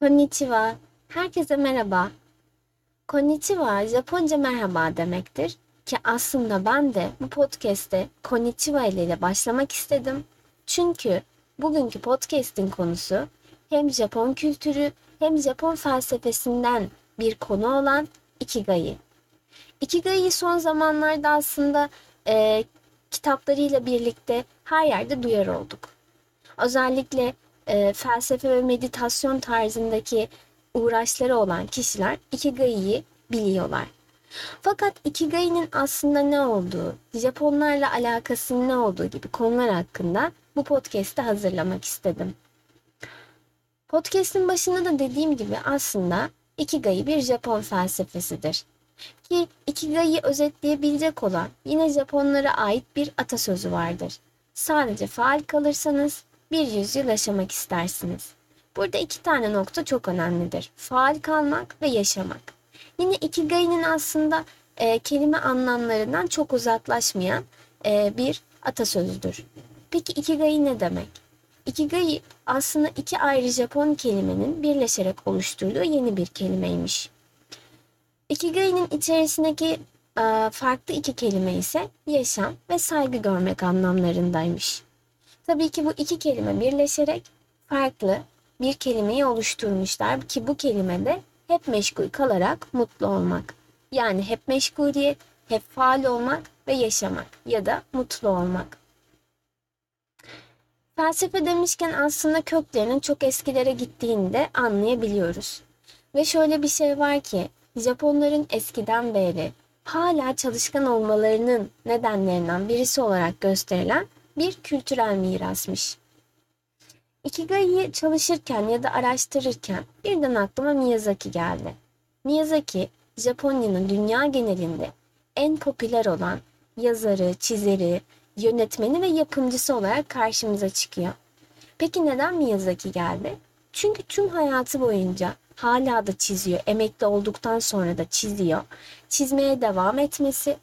Konnichiwa. Herkese merhaba. Konnichiwa Japonca merhaba demektir ki aslında ben de bu podcast'te Konnichiwa ile başlamak istedim. Çünkü bugünkü podcast'in konusu hem Japon kültürü hem Japon felsefesinden bir konu olan Ikigai. Ikigai'yi son zamanlarda aslında e, kitaplarıyla birlikte her yerde duyar olduk. Özellikle e, felsefe ve meditasyon tarzındaki uğraşları olan kişiler Ikigai'yi biliyorlar. Fakat Ikigai'nin aslında ne olduğu, Japonlarla alakasının ne olduğu gibi konular hakkında bu podcast'i hazırlamak istedim. Podcast'in başında da dediğim gibi aslında Ikigai bir Japon felsefesidir. Ki Ikigai'yi özetleyebilecek olan yine Japonlara ait bir atasözü vardır. Sadece faal kalırsanız bir yüzyıl yaşamak istersiniz. Burada iki tane nokta çok önemlidir. Faal kalmak ve yaşamak. Yine Ikigai'nin aslında e, kelime anlamlarından çok uzaklaşmayan e, bir atasözüdür. Peki Ikigai ne demek? Ikigai aslında iki ayrı Japon kelimenin birleşerek oluşturduğu yeni bir kelimeymiş. Ikigai'nin içerisindeki e, farklı iki kelime ise yaşam ve saygı görmek anlamlarındaymış. Tabii ki bu iki kelime birleşerek farklı bir kelimeyi oluşturmuşlar ki bu kelime de hep meşgul kalarak mutlu olmak. Yani hep meşguliyet, hep faal olmak ve yaşamak ya da mutlu olmak. Felsefe demişken aslında köklerinin çok eskilere gittiğini de anlayabiliyoruz. Ve şöyle bir şey var ki Japonların eskiden beri hala çalışkan olmalarının nedenlerinden birisi olarak gösterilen bir kültürel mirasmış. Ikigai'yi çalışırken ya da araştırırken birden aklıma Miyazaki geldi. Miyazaki, Japonya'nın dünya genelinde en popüler olan yazarı, çizeri, yönetmeni ve yapımcısı olarak karşımıza çıkıyor. Peki neden Miyazaki geldi? Çünkü tüm hayatı boyunca hala da çiziyor. Emekli olduktan sonra da çiziyor. Çizmeye devam etmesi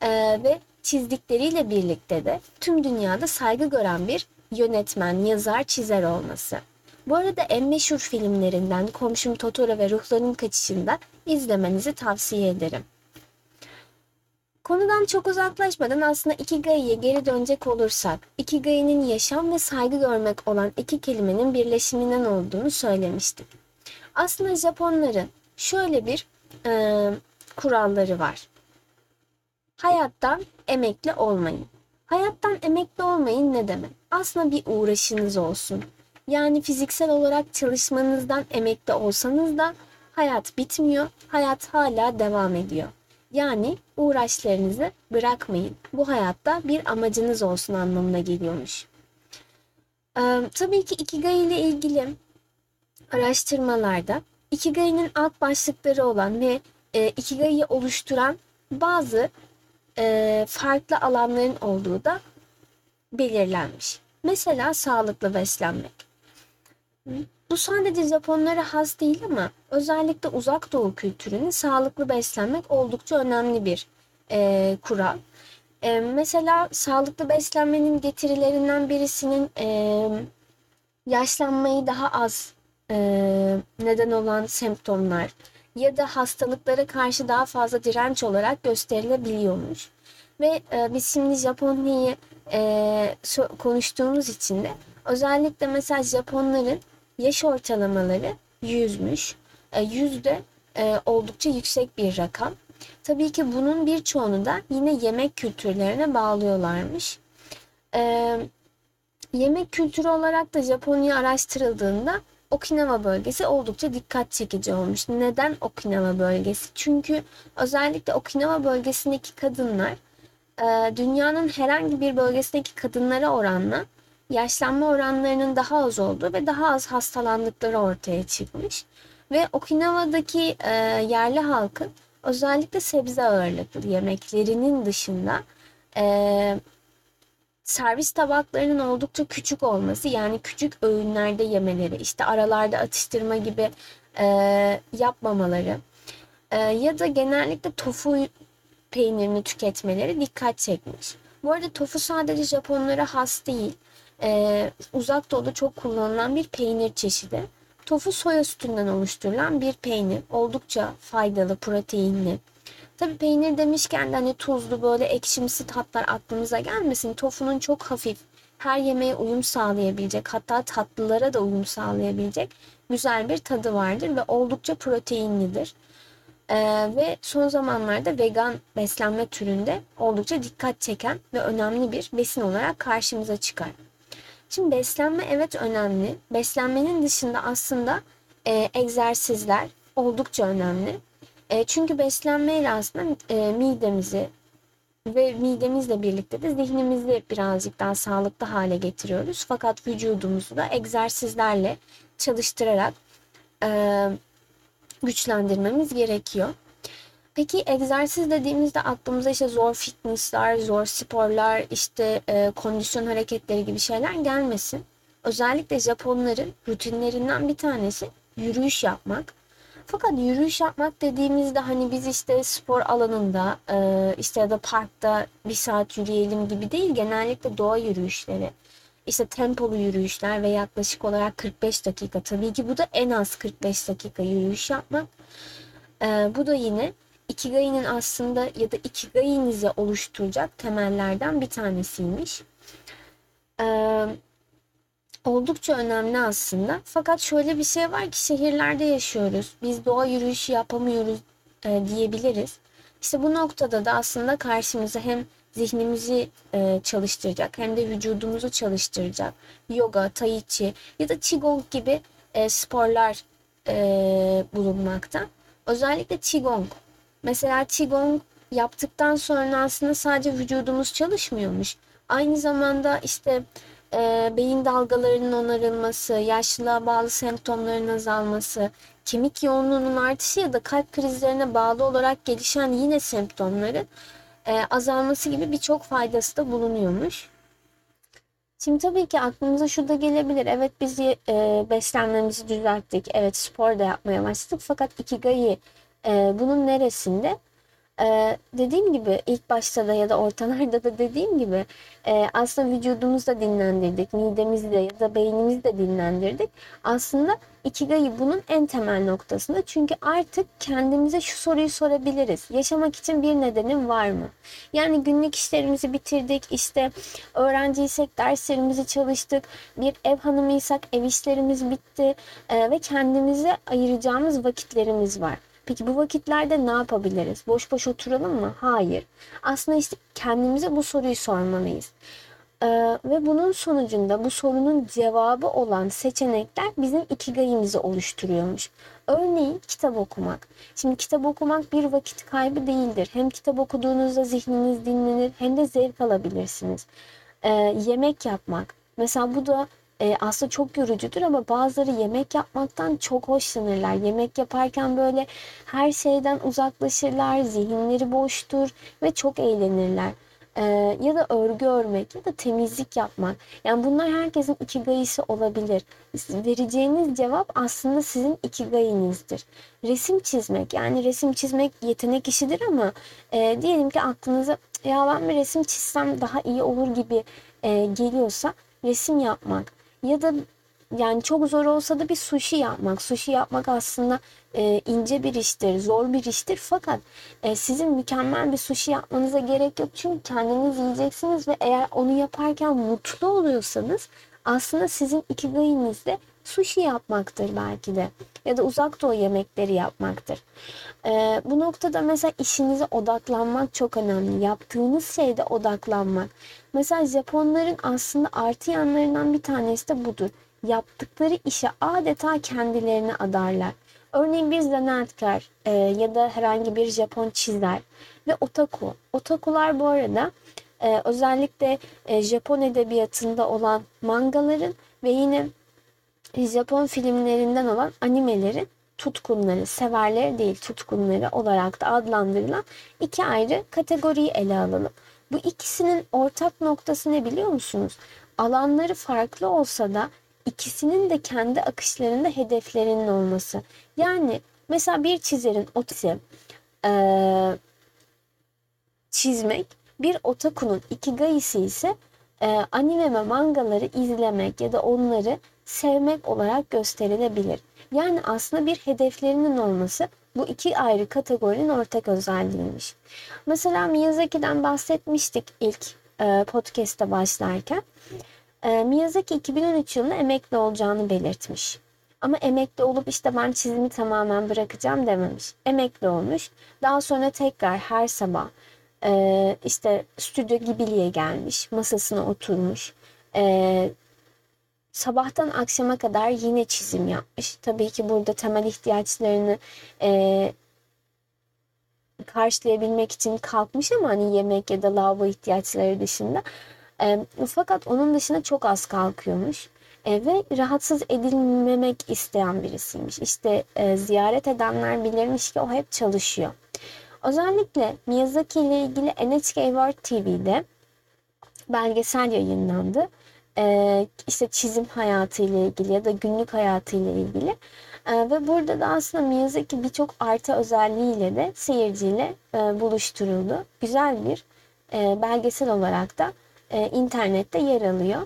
e, ve çizdikleriyle birlikte de tüm dünyada saygı gören bir yönetmen, yazar, çizer olması. Bu arada en meşhur filmlerinden Komşum Totoro ve Ruhların Kaçışı'nda izlemenizi tavsiye ederim. Konudan çok uzaklaşmadan aslında Ikigai'ye geri dönecek olursak, Ikigai'nin yaşam ve saygı görmek olan iki kelimenin birleşiminden olduğunu söylemiştik. Aslında Japonların şöyle bir e, kuralları var. Hayattan emekli olmayın. Hayattan emekli olmayın ne demek? Aslında bir uğraşınız olsun. Yani fiziksel olarak çalışmanızdan emekli olsanız da hayat bitmiyor, hayat hala devam ediyor. Yani uğraşlarınızı bırakmayın. Bu hayatta bir amacınız olsun anlamına geliyormuş. Ee, tabii ki Ikigai ile ilgili araştırmalarda Ikigai'nin alt başlıkları olan ve e, Ikigai'yi oluşturan bazı e, farklı alanların olduğu da belirlenmiş. Mesela sağlıklı beslenmek. Bu sadece Japonlara has değil ama özellikle uzak doğu kültürünün sağlıklı beslenmek oldukça önemli bir e, kural. E, mesela sağlıklı beslenmenin getirilerinden birisinin e, yaşlanmayı daha az e, neden olan semptomlar ya da hastalıklara karşı daha fazla direnç olarak gösterilebiliyormuş. Ve e, biz şimdi Japonya'yı e, konuştuğumuz için de özellikle mesela Japonların yaş ortalamaları yüzmüş. E, yüzde e, oldukça yüksek bir rakam. Tabii ki bunun birçoğunu da yine yemek kültürlerine bağlıyorlarmış. E, yemek kültürü olarak da Japonya araştırıldığında Okinawa bölgesi oldukça dikkat çekici olmuş. Neden Okinawa bölgesi? Çünkü özellikle Okinawa bölgesindeki kadınlar e, dünyanın herhangi bir bölgesindeki kadınlara oranla yaşlanma oranlarının daha az olduğu ve daha az hastalandıkları ortaya çıkmış. Ve Okinawa'daki e, yerli halkın özellikle sebze ağırlıklı yemeklerinin dışında e, servis tabaklarının oldukça küçük olması yani küçük öğünlerde yemeleri işte aralarda atıştırma gibi e, yapmamaları e, ya da genellikle tofu peynirini tüketmeleri dikkat çekmiş. Bu arada tofu sadece Japonlara has değil. E, uzak doğuda çok kullanılan bir peynir çeşidi. Tofu soya sütünden oluşturulan bir peynir. Oldukça faydalı, proteinli. Tabii peynir demişken de hani tuzlu böyle ekşimsi tatlar aklımıza gelmesin. Tofunun çok hafif, her yemeğe uyum sağlayabilecek hatta tatlılara da uyum sağlayabilecek güzel bir tadı vardır ve oldukça proteinlidir. Ee, ve son zamanlarda vegan beslenme türünde oldukça dikkat çeken ve önemli bir besin olarak karşımıza çıkar. Şimdi beslenme evet önemli. Beslenmenin dışında aslında e, egzersizler oldukça önemli. E, çünkü beslenmeyle aslında e, midemizi ve midemizle birlikte de zihnimizi birazcık daha sağlıklı hale getiriyoruz. Fakat vücudumuzu da egzersizlerle çalıştırarak e, güçlendirmemiz gerekiyor. Peki egzersiz dediğimizde aklımıza işte zor fitnessler, zor sporlar, işte e, kondisyon hareketleri gibi şeyler gelmesin. Özellikle Japonların rutinlerinden bir tanesi yürüyüş yapmak. Fakat yürüyüş yapmak dediğimizde hani biz işte spor alanında e, işte ya da parkta bir saat yürüyelim gibi değil. Genellikle doğa yürüyüşleri. İşte tempolu yürüyüşler ve yaklaşık olarak 45 dakika. Tabii ki bu da en az 45 dakika yürüyüş yapmak. E, bu da yine Ikigai'nin aslında ya da Ikigai'nizi oluşturacak temellerden bir tanesiymiş. Ee, oldukça önemli aslında. Fakat şöyle bir şey var ki şehirlerde yaşıyoruz. Biz doğa yürüyüşü yapamıyoruz e, diyebiliriz. İşte bu noktada da aslında karşımıza hem zihnimizi e, çalıştıracak hem de vücudumuzu çalıştıracak yoga, tai chi ya da qigong gibi e, sporlar e, bulunmakta. Özellikle qigong Mesela Qigong yaptıktan sonra aslında sadece vücudumuz çalışmıyormuş. Aynı zamanda işte e, beyin dalgalarının onarılması, yaşlılığa bağlı semptomların azalması, kemik yoğunluğunun artışı ya da kalp krizlerine bağlı olarak gelişen yine semptomların e, azalması gibi birçok faydası da bulunuyormuş. Şimdi tabii ki aklımıza şu da gelebilir. Evet biz e, beslenmemizi düzelttik. Evet spor da yapmaya başladık. Fakat Ikigai e, bunun neresinde? Ee, dediğim gibi ilk başta da ya da ortalarda da dediğim gibi e, aslında vücudumuzu da dinlendirdik, midemizi de ya da beynimizi de dinlendirdik. Aslında Ikigai bunun en temel noktasında. Çünkü artık kendimize şu soruyu sorabiliriz. Yaşamak için bir nedenim var mı? Yani günlük işlerimizi bitirdik, işte öğrenciysek derslerimizi çalıştık, bir ev hanımıysak ev işlerimiz bitti e, ve kendimize ayıracağımız vakitlerimiz var. Peki bu vakitlerde ne yapabiliriz? Boş boş oturalım mı? Hayır. Aslında işte kendimize bu soruyu sormalıyız. Ee, ve bunun sonucunda bu sorunun cevabı olan seçenekler bizim ikigayimizi oluşturuyormuş. Örneğin kitap okumak. Şimdi kitap okumak bir vakit kaybı değildir. Hem kitap okuduğunuzda zihniniz dinlenir hem de zevk alabilirsiniz. Ee, yemek yapmak. Mesela bu da e, aslında çok yorucudur ama bazıları yemek yapmaktan çok hoşlanırlar. Yemek yaparken böyle her şeyden uzaklaşırlar, zihinleri boştur ve çok eğlenirler. E, ya da örgü örmek ya da temizlik yapmak. Yani bunlar herkesin ikigayisi olabilir. Vereceğiniz cevap aslında sizin ikigayinizdir. Resim çizmek yani resim çizmek yetenek işidir ama e, diyelim ki aklınıza ya ben bir resim çizsem daha iyi olur gibi e, geliyorsa resim yapmak ya da yani çok zor olsa da bir sushi yapmak. Sushi yapmak aslında e, ince bir iştir, zor bir iştir. Fakat e, sizin mükemmel bir sushi yapmanıza gerek yok. Çünkü kendiniz yiyeceksiniz ve eğer onu yaparken mutlu oluyorsanız aslında sizin ikigayiniz de sushi yapmaktır belki de. Ya da uzak doğu yemekleri yapmaktır. E, bu noktada mesela işinize odaklanmak çok önemli. Yaptığınız şeyde odaklanmak. Mesela Japonların aslında artı yanlarından bir tanesi de budur. Yaptıkları işe adeta kendilerini adarlar. Örneğin bir zanaatkar e, ya da herhangi bir Japon çizer ve otaku. Otakular bu arada e, özellikle e, Japon edebiyatında olan mangaların ve yine Japon filmlerinden olan animelerin tutkunları, severleri değil tutkunları olarak da adlandırılan iki ayrı kategoriyi ele alalım. Bu ikisinin ortak noktası ne biliyor musunuz? Alanları farklı olsa da ikisinin de kendi akışlarında hedeflerinin olması. Yani mesela bir çizerin otisi e, çizmek, bir otakunun ikigayisi ise e, anime ve mangaları izlemek ya da onları sevmek olarak gösterilebilir. Yani aslında bir hedeflerinin olması bu iki ayrı kategorinin ortak özelliğiymiş. Mesela Miyazaki'den bahsetmiştik ilk e, podcast'te başlarken. E, Miyazaki 2013 yılında emekli olacağını belirtmiş. Ama emekli olup işte ben çizimi tamamen bırakacağım dememiş. Emekli olmuş. Daha sonra tekrar her sabah e, işte Stüdyo Ghibli'ye gelmiş. Masasına oturmuş. E, sabahtan akşama kadar yine çizim yapmış. Tabii ki burada temel ihtiyaçlarını e, karşılayabilmek için kalkmış ama hani yemek ya da lavabo ihtiyaçları dışında. E, fakat onun dışında çok az kalkıyormuş. E, ve rahatsız edilmemek isteyen birisiymiş. İşte e, ziyaret edenler bilirmiş ki o hep çalışıyor. Özellikle Miyazaki ile ilgili NHK World TV'de belgesel yayınlandı. Ee, işte çizim hayatı ile ilgili ya da günlük hayatı ile ilgili. Ee, ve burada da aslında Miyazaki birçok artı özelliğiyle de seyirciyle e, buluşturuldu. Güzel bir e, belgesel olarak da e, internette yer alıyor.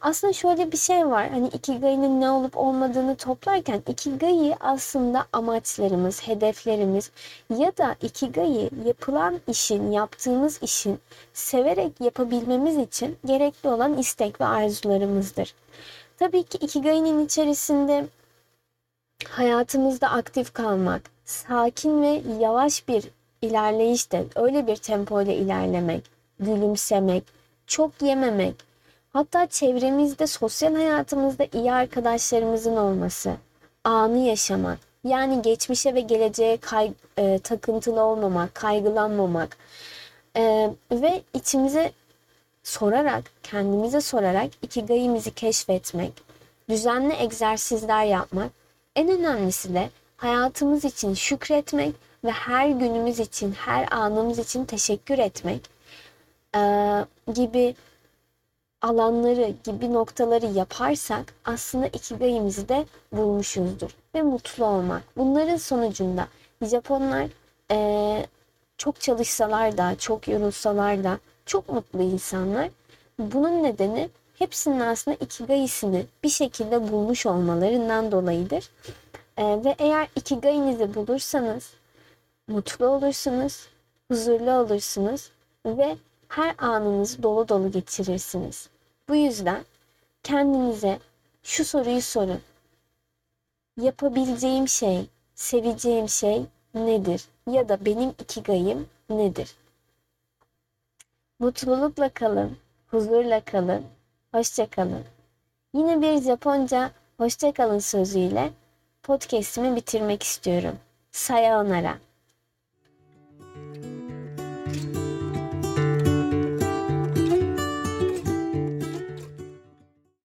Aslında şöyle bir şey var. Hani Ikigai'nin ne olup olmadığını toplarken Ikigai aslında amaçlarımız, hedeflerimiz ya da Ikigai yapılan işin, yaptığımız işin severek yapabilmemiz için gerekli olan istek ve arzularımızdır. Tabii ki Ikigai'nin içerisinde hayatımızda aktif kalmak, sakin ve yavaş bir ilerleyişte, öyle bir tempo ile ilerlemek, gülümsemek, çok yememek, Hatta çevremizde, sosyal hayatımızda iyi arkadaşlarımızın olması, anı yaşamak, yani geçmişe ve geleceğe kay, e, takıntılı olmamak, kaygılanmamak e, ve içimize sorarak, kendimize sorarak ikigayimizi keşfetmek, düzenli egzersizler yapmak, en önemlisi de hayatımız için şükretmek ve her günümüz için, her anımız için teşekkür etmek e, gibi alanları gibi noktaları yaparsak aslında ikigayimizi de bulmuşuzdur. Ve mutlu olmak. Bunların sonucunda Japonlar e, çok çalışsalar da, çok yorulsalar da çok mutlu insanlar. Bunun nedeni hepsinin aslında ikigayisini bir şekilde bulmuş olmalarından dolayıdır. E, ve eğer ikigayinizi bulursanız mutlu olursunuz, huzurlu olursunuz ve her anınızı dolu dolu geçirirsiniz. Bu yüzden kendinize şu soruyu sorun. Yapabileceğim şey, seveceğim şey nedir? Ya da benim ikigayım nedir? Mutlulukla kalın, huzurla kalın, hoşça kalın. Yine bir Japonca hoşça kalın sözüyle podcast'imi bitirmek istiyorum. Sayonara.